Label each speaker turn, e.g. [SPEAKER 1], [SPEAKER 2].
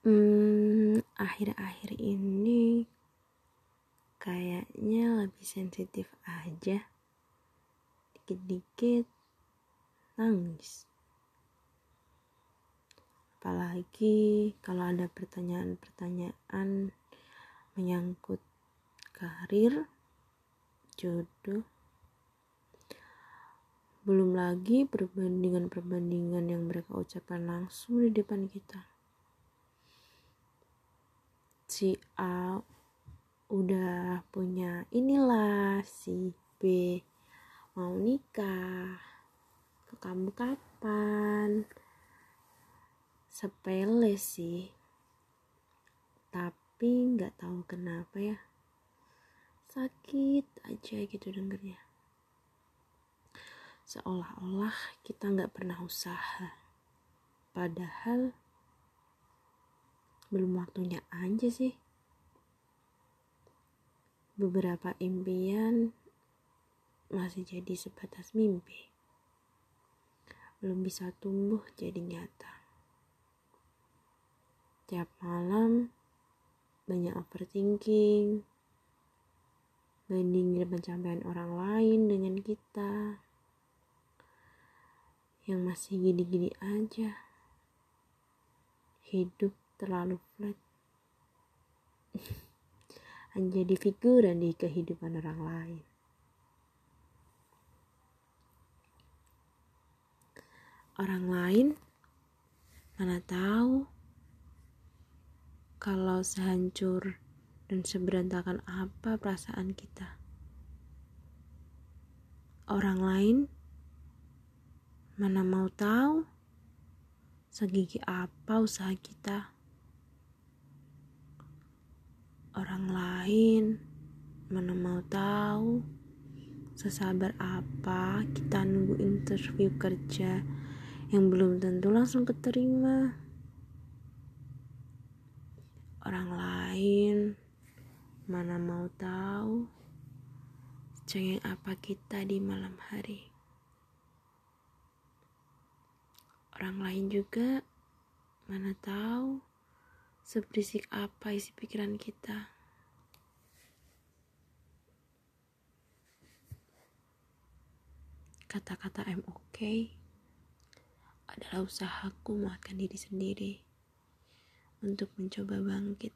[SPEAKER 1] Hmm, akhir-akhir ini kayaknya lebih sensitif aja. Dikit-dikit nangis. Apalagi kalau ada pertanyaan-pertanyaan menyangkut karir, jodoh, belum lagi perbandingan-perbandingan yang mereka ucapkan langsung di depan kita si A udah punya inilah si B mau nikah. Ke kamu kapan? Sepele sih. Tapi nggak tahu kenapa ya. Sakit aja gitu dengernya. Seolah-olah kita nggak pernah usaha. Padahal belum waktunya aja sih. Beberapa impian masih jadi sebatas mimpi. Belum bisa tumbuh jadi nyata. Tiap malam banyak overthinking bandingin pencapaian orang lain dengan kita yang masih gini-gini aja. Hidup terlalu flat. Menjadi figuran di kehidupan orang lain. Orang lain mana tahu kalau sehancur dan seberantakan apa perasaan kita. Orang lain mana mau tahu segigi apa usaha kita orang lain mana mau tahu sesabar apa kita nunggu interview kerja yang belum tentu langsung keterima. Orang lain mana mau tahu cengeng apa kita di malam hari. Orang lain juga mana tahu seberisik apa isi pikiran kita. Kata-kata I'm okay adalah usahaku menguatkan diri sendiri untuk mencoba bangkit